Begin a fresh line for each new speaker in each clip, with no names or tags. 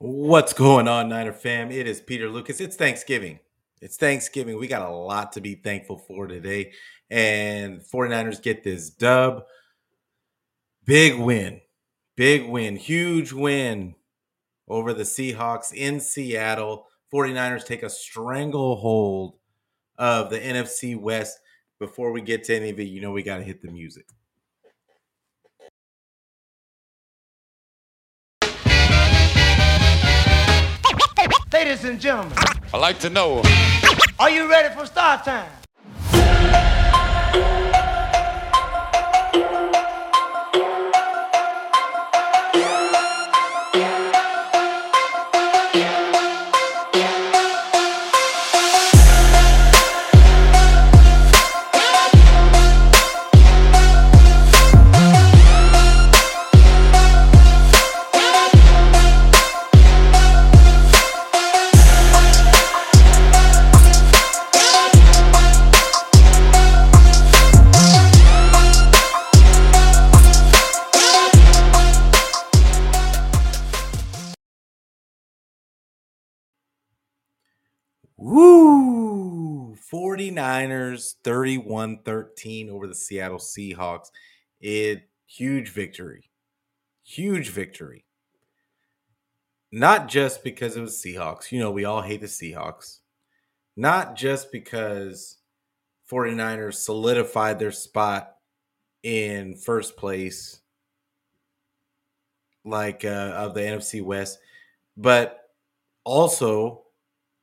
What's going on, Niner fam? It is Peter Lucas. It's Thanksgiving. It's Thanksgiving. We got a lot to be thankful for today. And 49ers get this dub. Big win. Big win. Huge win over the Seahawks in Seattle. 49ers take a stranglehold of the NFC West. Before we get to any of it, you know we got to hit the music.
Ladies and gentlemen,
I'd like to know.
are you ready for start time?
49ers 31 13 over the Seattle Seahawks. It huge victory. Huge victory. Not just because it was Seahawks. You know, we all hate the Seahawks. Not just because 49ers solidified their spot in first place like uh, of the NFC West, but also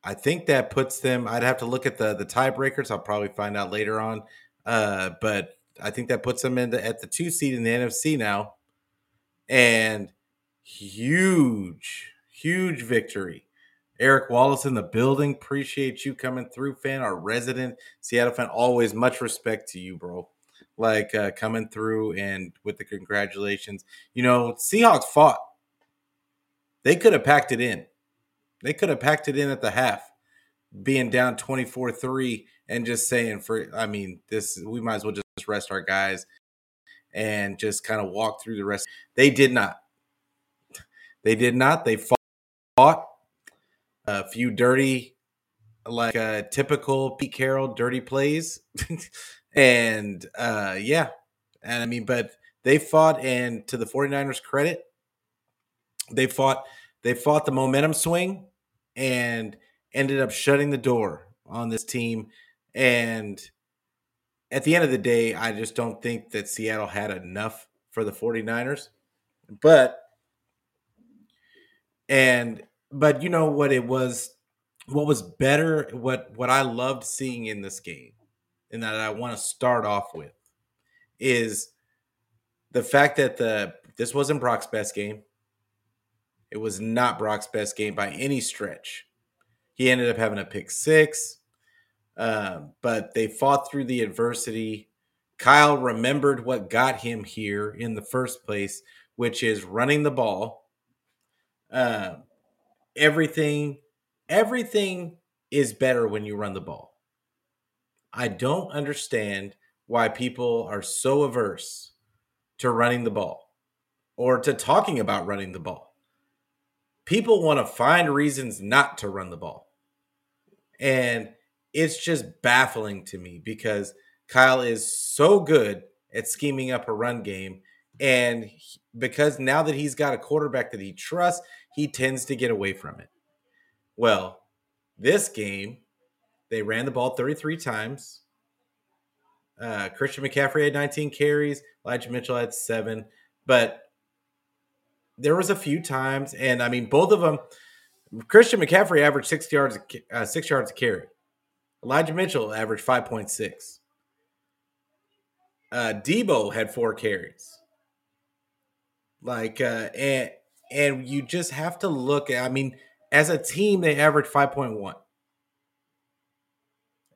I think that puts them. I'd have to look at the the tiebreakers. I'll probably find out later on. Uh, but I think that puts them in the, at the two seed in the NFC now, and huge, huge victory. Eric Wallace in the building. Appreciate you coming through, fan. Our resident Seattle fan. Always much respect to you, bro. Like uh, coming through and with the congratulations. You know, Seahawks fought. They could have packed it in. They could have packed it in at the half, being down 24 3 and just saying, for, I mean, this, we might as well just rest our guys and just kind of walk through the rest. They did not. They did not. They fought a few dirty, like uh, typical Pete Carroll dirty plays. and uh, yeah, and I mean, but they fought, and to the 49ers' credit, they fought they fought the momentum swing and ended up shutting the door on this team. And at the end of the day, I just don't think that Seattle had enough for the 49ers. But and but you know what it was what was better what what I loved seeing in this game and that I want to start off with is the fact that the this wasn't Brock's best game. It was not Brock's best game by any stretch. He ended up having a pick six, um, but they fought through the adversity. Kyle remembered what got him here in the first place, which is running the ball. Um, everything, everything is better when you run the ball. I don't understand why people are so averse to running the ball or to talking about running the ball people want to find reasons not to run the ball. And it's just baffling to me because Kyle is so good at scheming up a run game. And because now that he's got a quarterback that he trusts, he tends to get away from it. Well, this game, they ran the ball 33 times. Uh, Christian McCaffrey had 19 carries, Elijah Mitchell had seven. But there was a few times, and I mean, both of them. Christian McCaffrey averaged six yards, uh, six yards a carry. Elijah Mitchell averaged five point six. Uh, Deebo had four carries. Like, uh, and and you just have to look. At, I mean, as a team, they averaged five point one.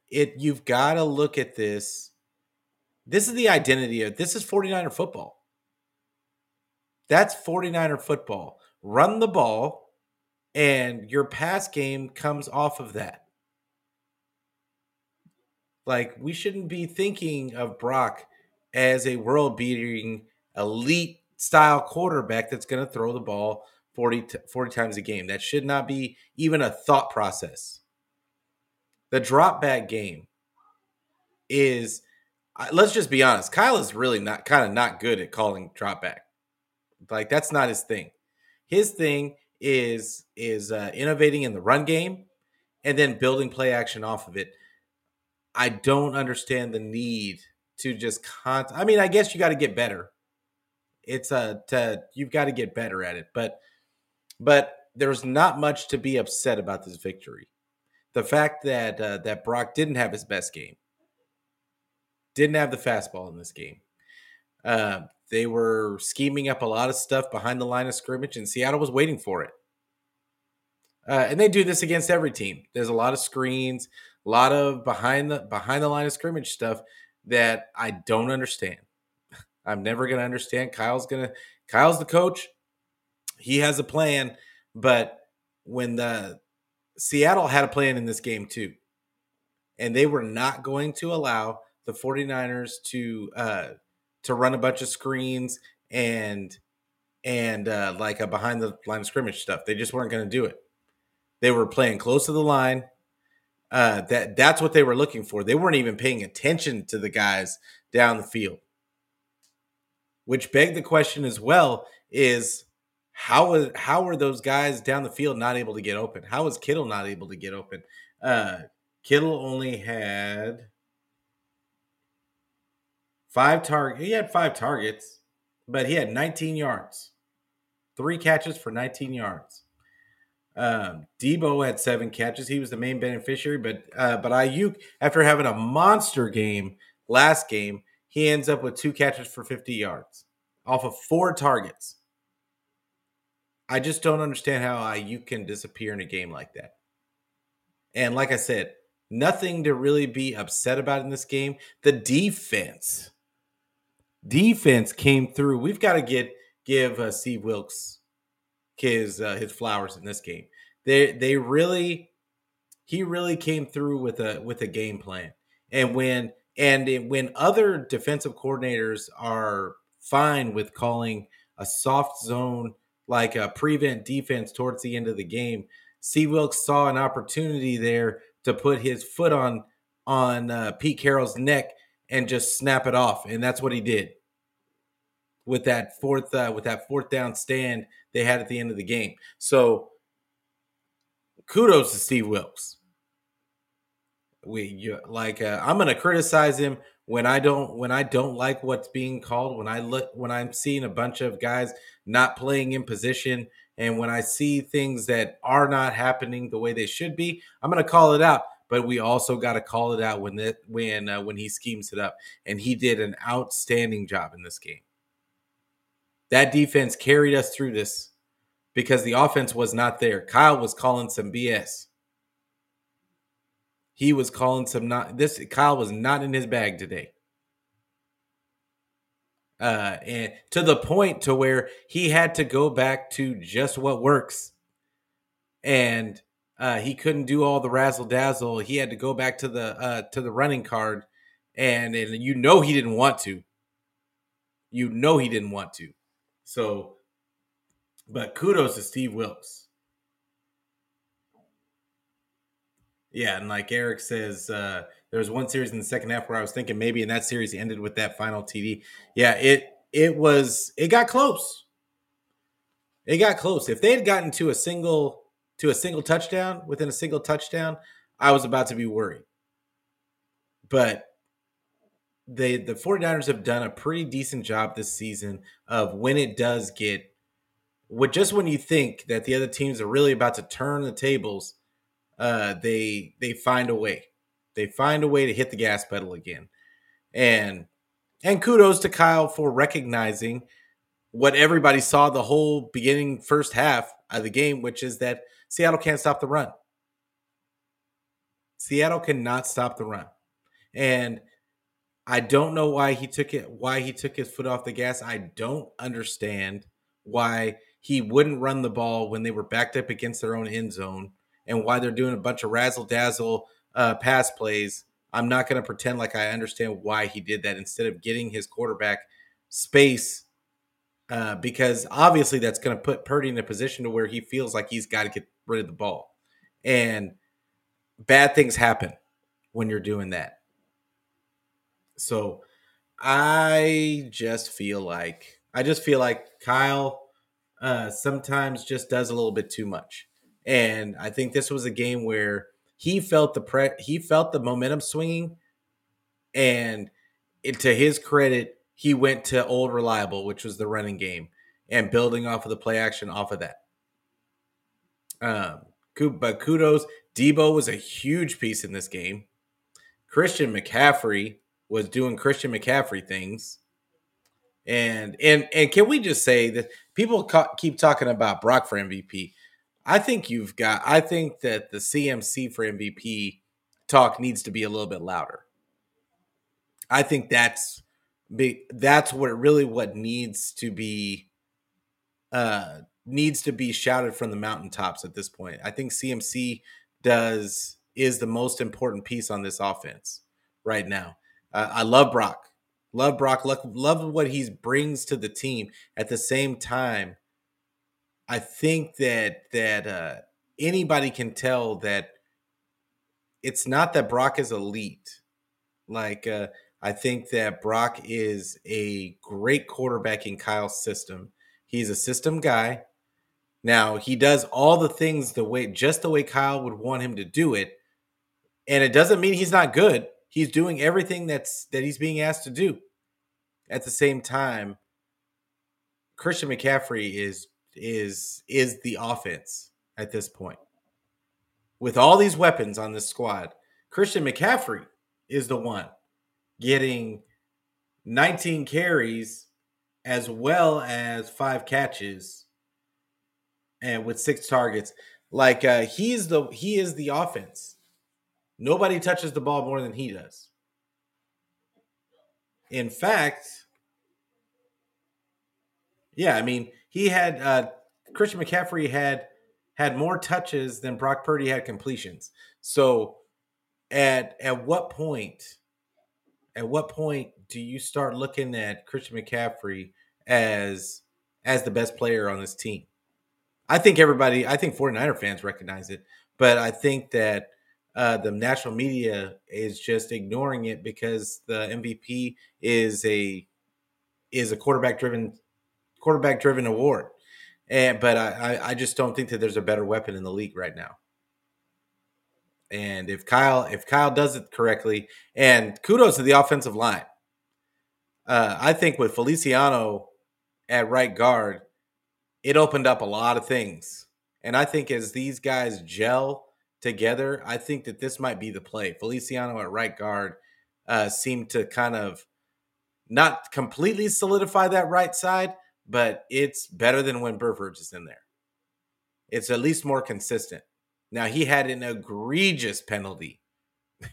It you've got to look at this. This is the identity of this is 49er football. That's 49er football. Run the ball, and your pass game comes off of that. Like, we shouldn't be thinking of Brock as a world beating, elite style quarterback that's going to throw the ball 40, 40 times a game. That should not be even a thought process. The drop back game is, let's just be honest, Kyle is really not kind of not good at calling drop back. Like that's not his thing. His thing is is uh, innovating in the run game and then building play action off of it. I don't understand the need to just con. I mean, I guess you got to get better. It's a uh, to you've got to get better at it, but but there's not much to be upset about this victory. The fact that uh, that Brock didn't have his best game, didn't have the fastball in this game. Uh, they were scheming up a lot of stuff behind the line of scrimmage, and Seattle was waiting for it. Uh, and they do this against every team. There's a lot of screens, a lot of behind the behind the line of scrimmage stuff that I don't understand. I'm never going to understand. Kyle's going to Kyle's the coach. He has a plan, but when the Seattle had a plan in this game too, and they were not going to allow the 49ers to uh, to run a bunch of screens and and uh, like a behind the line scrimmage stuff. They just weren't going to do it. They were playing close to the line. Uh, that that's what they were looking for. They weren't even paying attention to the guys down the field. Which begged the question as well: is how is how are those guys down the field not able to get open? How is Kittle not able to get open? Uh, Kittle only had Five target. He had five targets, but he had 19 yards, three catches for 19 yards. Um, Deebo had seven catches. He was the main beneficiary, but uh, but Aiyuk, after having a monster game last game, he ends up with two catches for 50 yards off of four targets. I just don't understand how Aiyuk can disappear in a game like that. And like I said, nothing to really be upset about in this game. The defense defense came through. We've got to get give uh, Steve Wilks his uh, his flowers in this game. They they really he really came through with a with a game plan. And when and it, when other defensive coordinators are fine with calling a soft zone like a prevent defense towards the end of the game, Steve Wilks saw an opportunity there to put his foot on on uh, Pete Carroll's neck and just snap it off, and that's what he did with that fourth uh, with that fourth down stand they had at the end of the game. So kudos to Steve Wilks. We you, like uh, I'm going to criticize him when I don't when I don't like what's being called when I look when I'm seeing a bunch of guys not playing in position and when I see things that are not happening the way they should be, I'm going to call it out but we also got to call it out when that when uh, when he schemes it up, and he did an outstanding job in this game. That defense carried us through this because the offense was not there. Kyle was calling some BS. He was calling some not this. Kyle was not in his bag today. Uh, and to the point to where he had to go back to just what works and uh, he couldn't do all the razzle dazzle. He had to go back to the uh, to the running card, and and you know he didn't want to. You know he didn't want to. So, but kudos to Steve Wilks. Yeah, and like Eric says, uh, there was one series in the second half where I was thinking maybe in that series ended with that final TD. Yeah, it it was it got close. It got close. If they had gotten to a single to a single touchdown within a single touchdown, I was about to be worried. But they the 49ers have done a pretty decent job this season of when it does get what just when you think that the other teams are really about to turn the tables, uh, they they find a way. They find a way to hit the gas pedal again. And and kudos to Kyle for recognizing what everybody saw the whole beginning first half of the game, which is that Seattle can't stop the run. Seattle cannot stop the run. And I don't know why he took it why he took his foot off the gas. I don't understand why he wouldn't run the ball when they were backed up against their own end zone and why they're doing a bunch of razzle dazzle uh, pass plays. I'm not going to pretend like I understand why he did that instead of getting his quarterback space uh, because obviously that's going to put Purdy in a position to where he feels like he's got to get rid of the ball, and bad things happen when you're doing that. So I just feel like I just feel like Kyle uh, sometimes just does a little bit too much, and I think this was a game where he felt the pre he felt the momentum swinging, and it, to his credit, he went to old reliable, which was the running game, and building off of the play action off of that. Um, but kudos, Deebo was a huge piece in this game. Christian McCaffrey was doing Christian McCaffrey things. And and and can we just say that people ca- keep talking about Brock for MVP? I think you've got. I think that the CMC for MVP talk needs to be a little bit louder. I think that's be that's what really what needs to be uh needs to be shouted from the mountaintops at this point. I think CMC does is the most important piece on this offense right now. Uh, I love Brock. Love Brock. Love, love what he brings to the team. At the same time, I think that that uh, anybody can tell that it's not that Brock is elite. Like uh, I think that Brock is a great quarterback in Kyle's system. He's a system guy. Now, he does all the things the way just the way Kyle would want him to do it. And it doesn't mean he's not good. He's doing everything that's that he's being asked to do. At the same time, Christian McCaffrey is is is the offense at this point. With all these weapons on this squad, Christian McCaffrey is the one getting 19 carries as well as five catches and with six targets. Like uh, he's the he is the offense. Nobody touches the ball more than he does. In fact, yeah, I mean, he had uh, Christian McCaffrey had had more touches than Brock Purdy had completions. So, at at what point at what point do you start looking at Christian McCaffrey as as the best player on this team? I think everybody, I think 49er fans recognize it, but I think that uh, the national media is just ignoring it because the MVP is a is a quarterback driven quarterback driven award. And but I, I just don't think that there's a better weapon in the league right now. And if Kyle if Kyle does it correctly, and kudos to the offensive line. Uh, I think with Feliciano at right guard, it opened up a lot of things. And I think as these guys gel together, I think that this might be the play. Feliciano at right guard uh, seemed to kind of not completely solidify that right side, but it's better than when Burford is in there. It's at least more consistent. Now he had an egregious penalty.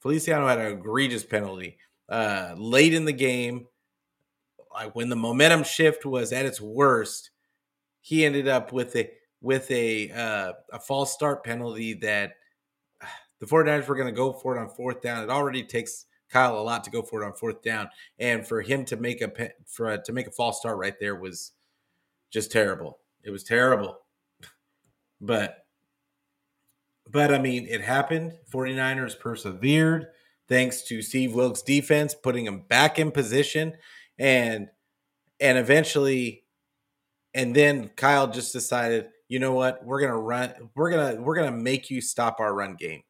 Feliciano had an egregious penalty uh, late in the game. Like when the momentum shift was at its worst, he ended up with a with a uh, a false start penalty that the 49ers were going to go for it on fourth down. It already takes Kyle a lot to go for it on fourth down, and for him to make a for to make a false start right there was just terrible. It was terrible, but but I mean, it happened. 49ers persevered thanks to Steve Wilks' defense, putting him back in position. And and eventually, and then Kyle just decided, you know what, we're gonna run, we're gonna, we're gonna make you stop our run game.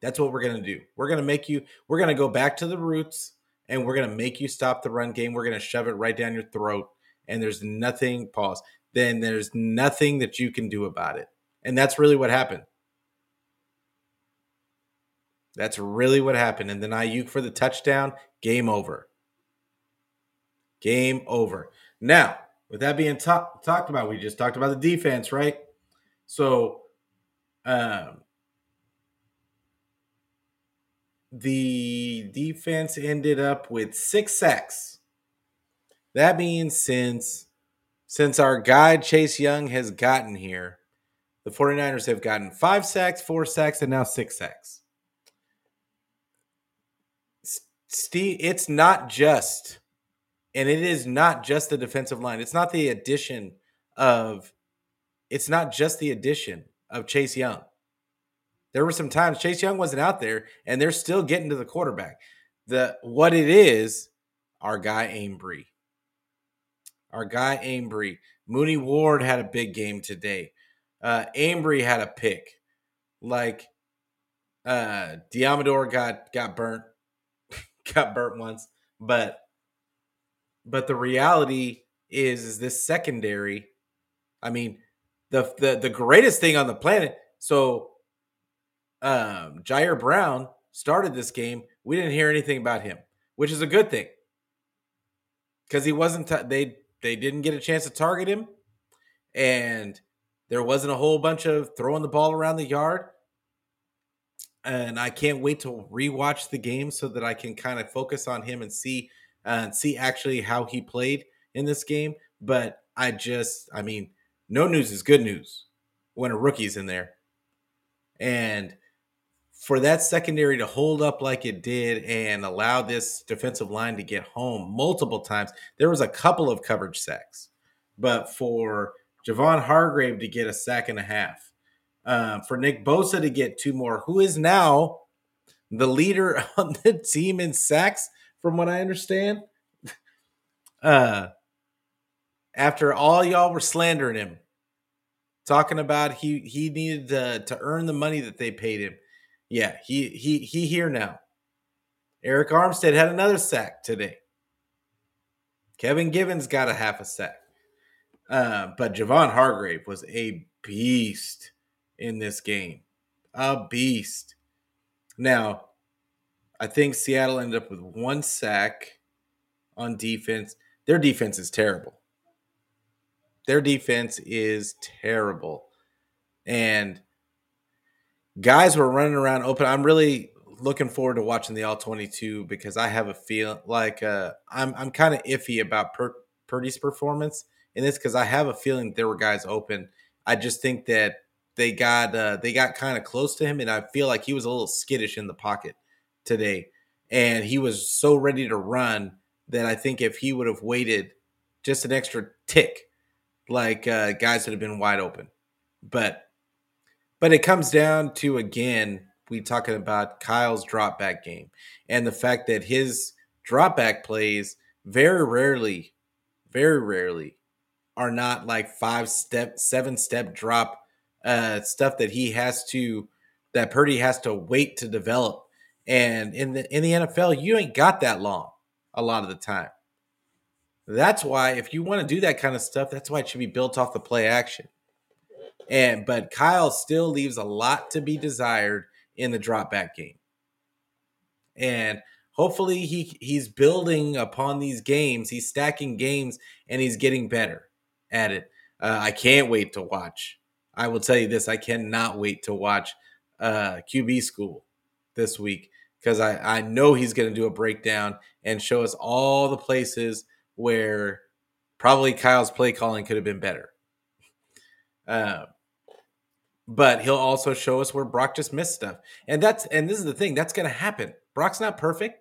That's what we're gonna do. We're gonna make you, we're gonna go back to the roots and we're gonna make you stop the run game. We're gonna shove it right down your throat. And there's nothing, pause. Then there's nothing that you can do about it. And that's really what happened. That's really what happened. And then Aiyuk for the touchdown, game over. Game over. Now, with that being talk, talked about, we just talked about the defense, right? So, um, the defense ended up with six sacks. That means since since our guy Chase Young has gotten here, the 49ers have gotten five sacks, four sacks, and now six sacks. Steve, it's not just And it is not just the defensive line. It's not the addition of it's not just the addition of Chase Young. There were some times Chase Young wasn't out there and they're still getting to the quarterback. The what it is, our guy Ambry. Our guy Ambry. Mooney Ward had a big game today. Uh Ambry had a pick. Like uh Deommodore got got burnt. got burnt once. But but the reality is is this secondary. I mean, the the the greatest thing on the planet. So um Ji'Ayir Brown started this game. We didn't hear anything about him, which is a good thing. Cuz he wasn't t- they they didn't get a chance to target him and there wasn't a whole bunch of throwing the ball around the yard. And I can't wait to rewatch the game so that I can kind of focus on him and see and see actually how he played in this game. But I just, I mean, no news is good news when a rookie's in there. And for that secondary to hold up like it did and allow this defensive line to get home multiple times, there was a couple of coverage sacks. But for Javon Hargrave to get a sack and a half, uh, for Nick Bosa to get two more, who is now the leader on the team in sacks, from what I understand. Uh, after all y'all were slandering him, talking about he he needed to, to earn the money that they paid him. Yeah, he he he here now. Arik Armstead had another sack today. Kevin Givens got a half a sack. Uh, but Javon Hargrave was a beast in this game. A beast. Now, I think Seattle ended up with one sack on defense. Their defense is terrible. Their defense is terrible. And guys were running around open. I'm really looking forward to watching the all 22 because I have a feel like uh, I'm I'm kind of iffy about Pur- Purdy's performance in this because I have a feeling there were guys open. I just think that they got uh, they got kind of close to him, and I feel like he was a little skittish in the pocket today, and he was so ready to run that I think if he would have waited just an extra tick, like uh, guys that have been wide open, but but it comes down to again we talking about Kyle's drop back game and the fact that his drop back plays very rarely, very rarely are not like five step, seven step drop uh, stuff that he has to that Purdy has to wait to develop. And in the in the NFL, you ain't got that long a lot of the time. That's why if you want to do that kind of stuff, that's why it should be built off the play action. And but Kyle still leaves a lot to be desired in the drop back game. And hopefully he he's building upon these games. He's stacking games and he's getting better at it. Uh, I can't wait to watch. I will tell you this: I cannot wait to watch uh, QB School this week because I I know he's going to do a breakdown and show us all the places where probably Kyle's play calling could have been better. Uh, but he'll also show us where Brock just missed stuff. And that's and this is the thing, that's going to happen. Brock's not perfect.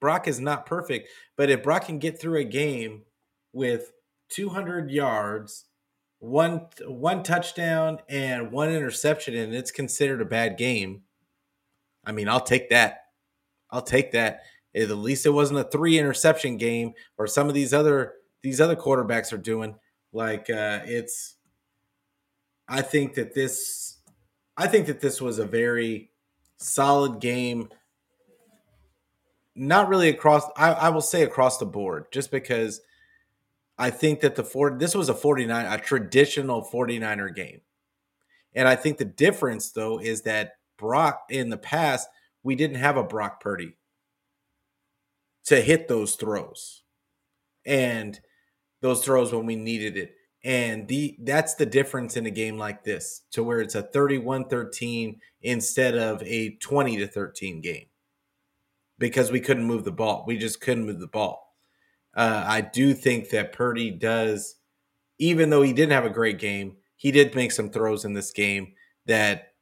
Brock is not perfect, but if Brock can get through a game with 200 yards, one one touchdown and one interception and it's considered a bad game, I mean, I'll take that. I'll take that. At least it wasn't a three interception game or some of these other these other quarterbacks are doing. Like uh it's I think that this I think that this was a very solid game. Not really across I, I will say across the board, just because I think that the four this was a 49 a traditional 49er game. And I think the difference though is that Brock in the past, we didn't have a Brock Purdy to hit those throws. And those throws when we needed it. And the that's the difference in a game like this to where it's a 31-13 instead of a 20 to 13 game. Because we couldn't move the ball. We just couldn't move the ball. Uh, I do think that Purdy does, even though he didn't have a great game, he did make some throws in this game that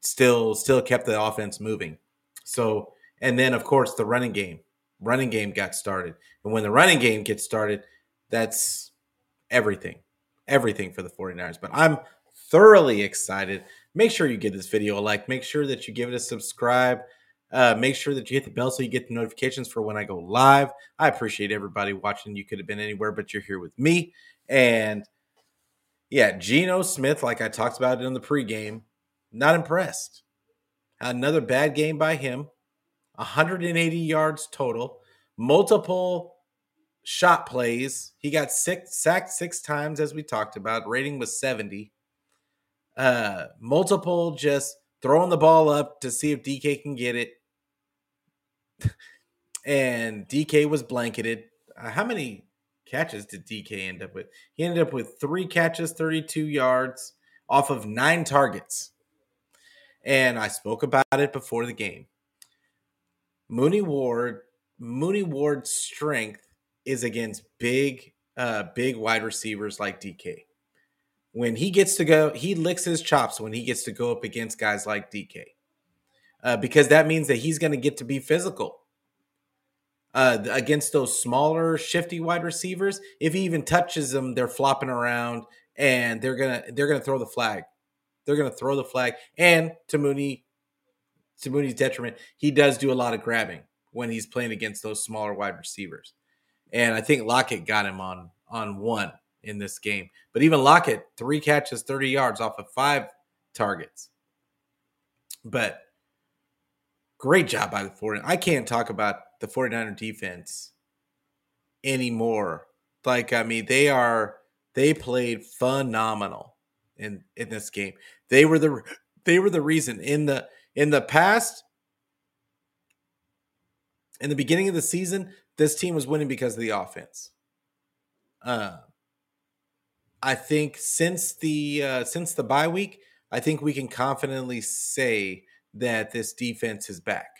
still still kept the offense moving. So, and then of course the running game. running game got started. And when the running game gets started, that's everything. Everything for the 49ers. But I'm thoroughly excited. Make sure you give this video a like. Make sure that you give it a subscribe. Uh, make sure that you hit the bell so you get the notifications for when I go live. I appreciate everybody watching. You could have been anywhere, but you're here with me. And yeah, Geno Smith, like I talked about it in the pregame, not impressed. Another bad game by him. 180 yards total, multiple shot plays. He got six sacked six times, as we talked about. Rating was 70. Uh, multiple just throwing the ball up to see if DK can get it. and DK was blanketed. Uh, how many catches did DK end up with? He ended up with three catches, 32 yards off of nine targets. And I spoke about it before the game. Mooney Ward, Mooney Ward's strength is against big, uh, big wide receivers like DK. When he gets to go, he licks his chops when he gets to go up against guys like DK, uh, because that means that he's going to get to be physical uh, against those smaller, shifty wide receivers. If he even touches them, they're flopping around and they're gonna they're gonna throw the flag. They're gonna throw the flag. And to Mooney, to Mooney's detriment, he does do a lot of grabbing when he's playing against those smaller wide receivers. And I think Lockett got him on on one in this game. But even Lockett, three catches, 30 yards off of five targets. But great job by the 49. I can't talk about the 49er defense anymore. Like, I mean, they are they played phenomenal in in this game. They were the they were the reason in the in the past in the beginning of the season, this team was winning because of the offense. Uh I think since the uh since the bye week, I think we can confidently say that this defense is back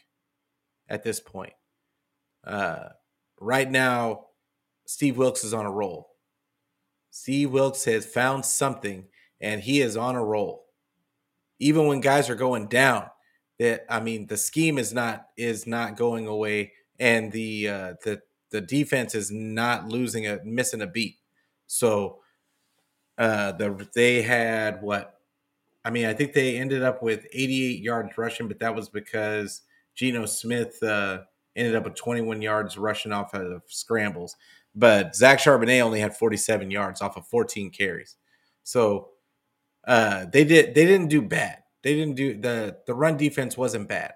at this point. Uh, right now, Steve Wilks is on a roll. Steve Wilks has found something, and he is on a roll. Even when guys are going down, that I mean, the scheme is not is not going away, and the uh, the the defense is not losing a missing a beat. So, uh, the they had what? I mean, I think they ended up with 88 yards rushing, but that was because Geno Smith uh, ended up with 21 yards rushing off of scrambles. But Zach Charbonnet only had 47 yards off of 14 carries. So uh, they did they didn't do bad. They didn't do the the run defense wasn't bad.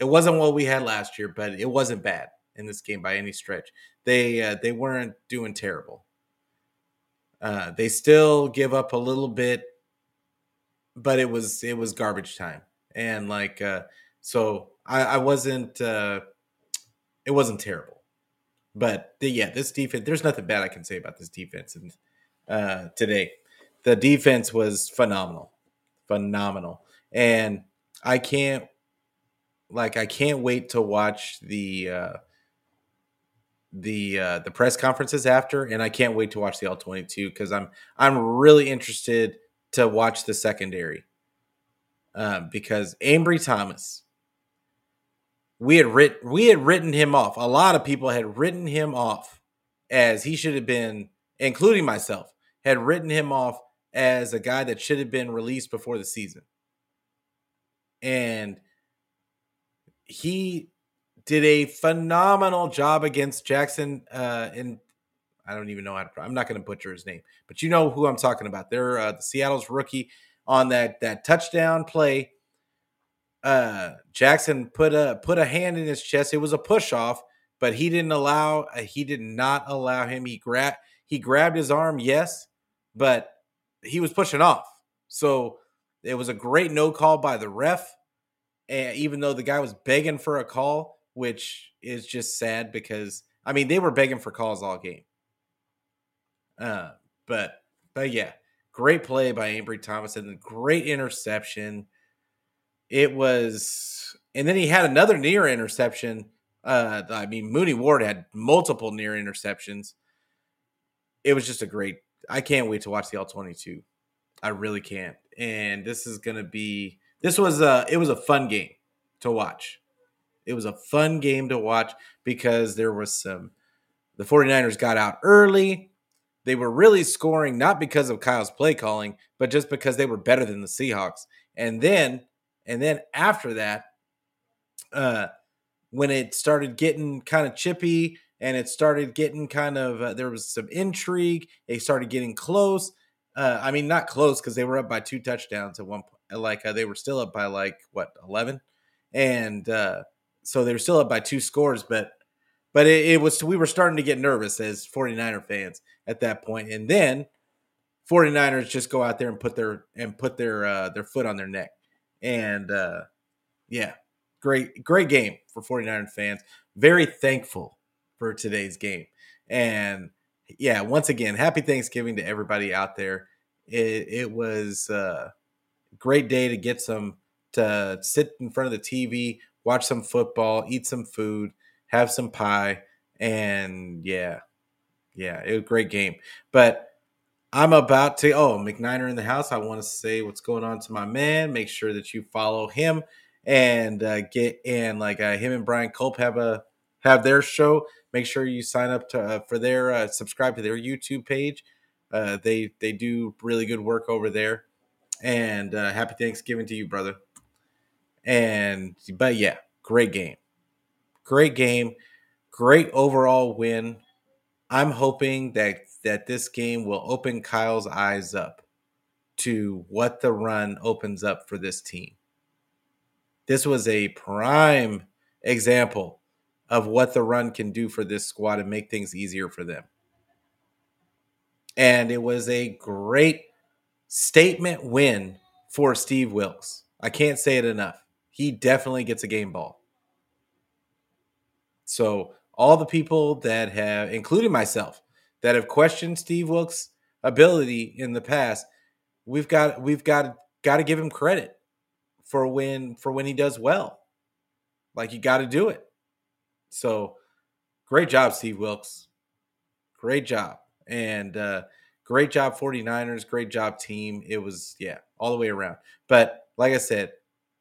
It wasn't what we had last year, but it wasn't bad in this game by any stretch. They uh, they weren't doing terrible. Uh, they still give up a little bit, but it was it was garbage time, and like uh, so I, I wasn't. Uh, it wasn't terrible, but the, yeah, this defense. There's nothing bad I can say about this defense. And uh, today, the defense was phenomenal, phenomenal, and I can't like I can't wait to watch the uh, the uh, the press conferences after, and I can't wait to watch the all twenty two because I'm I'm really interested to watch the secondary um, because Ambry Thomas we had writ we had written him off. A lot of people had written him off as he should have been, including myself, had written him off as a guy that should have been released before the season. And he did a phenomenal job against Jaxon uh in I don't even know how to I'm not going to butcher his name, but you know who I'm talking about. They're uh, the Seattle's rookie on that that touchdown play uh, Jaxon put a put a hand in his chest. It was a push off, but he didn't allow. Uh, he did not allow him. He grabbed he grabbed his arm, yes, but he was pushing off. So it was a great no call by the ref. And even though the guy was begging for a call, which is just sad because I mean they were begging for calls all game. Uh, but but yeah, great play by Ambry Thomas and great interception it was, and then he had another near interception. Uh, I mean, Mooney Ward had multiple near interceptions. It was just a great. I can't wait to watch the all twenty two. I really can't. And this is gonna be. This was a. It was a fun game to watch. It was a fun game to watch because there was some the 49ers got out early. They were really scoring not because of Kyle's play calling, but just because they were better than the Seahawks. And then and then after that uh when it started getting kind of chippy and it started getting kind of uh, there was some intrigue, they started getting close. Uh, I mean, not close because they were up by two touchdowns at one point. Like uh, they were still up by like what eleven, and uh, so they were still up by two scores. But but it, it, was we were starting to get nervous as 49er fans at that point, and then 49ers just go out there and put their and put their uh, their foot on their neck, and uh, yeah, great great game for 49er fans. Very thankful for today's game, and yeah, once again, happy Thanksgiving to everybody out there. It, it was a great day to get some to sit in front of the TV, watch some football, eat some food, have some pie, and yeah, yeah, it was a great game. But I'm about to oh McNiner in the house. I want to say what's going on to my man. Make sure that you follow him and uh, get in like uh, him and Brian Culp have a have their show. Make sure you sign up to uh, for their uh, subscribe to their YouTube page. Uh, they they do really good work over there. And uh, happy Thanksgiving to you, brother. And but yeah, great game, great game, great overall win. I'm hoping that that this game will open Kyle's eyes up to what the run opens up for this team. This was a prime example of what the run can do for this squad and make things easier for them. And it was a great statement win for Steve Wilks. I can't say it enough. He definitely gets a game ball. So, all the people that have, including myself, that have questioned Steve Wilks' ability in the past, we've got we've got got to give him credit for when for when he does well. Like you got to do it. So great job, Steve Wilks. Great job. And uh, great job, 49ers. Great job, team. It was, yeah, all the way around. But like I said,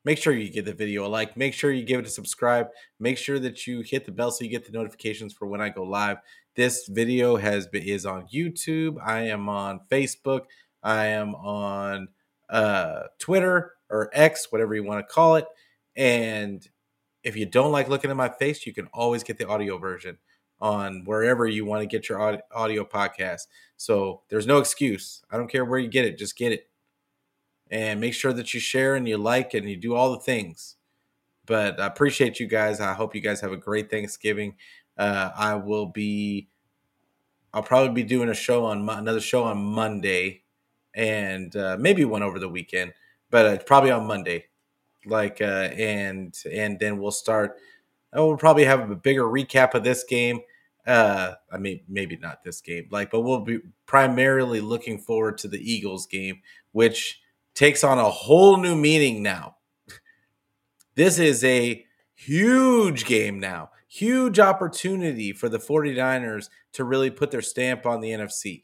make sure you give the video a like. Make sure you give it a subscribe. Make sure that you hit the bell so you get the notifications for when I go live. This video has been, is on YouTube. I am on Facebook. I am on uh, Twitter or X, whatever you want to call it. And if you don't like looking at my face, you can always get the audio version on wherever you want to get your audio podcast. So there's no excuse. I don't care where you get it, just get it. And make sure that you share and you like and you do all the things. But I appreciate you guys. I hope you guys have a great Thanksgiving. Uh, I will be, I'll probably be doing a show on another show on Monday and uh, maybe one over the weekend, but uh, probably on Monday like uh, and and then we'll start. Oh, we'll probably have a bigger recap of this game. Uh, I mean, maybe not this game, like, but we'll be primarily looking forward to the Eagles game, which takes on a whole new meaning now. This is a huge game now, huge opportunity for the 49ers to really put their stamp on the NFC.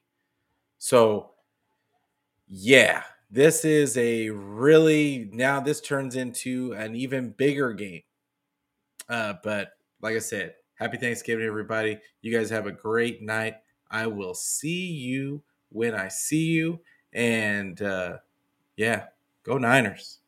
So, yeah, this is a really now this turns into an even bigger game. Uh, but like I said, happy Thanksgiving, everybody. You guys have a great night. I will see you when I see you. And uh, yeah, go Niners.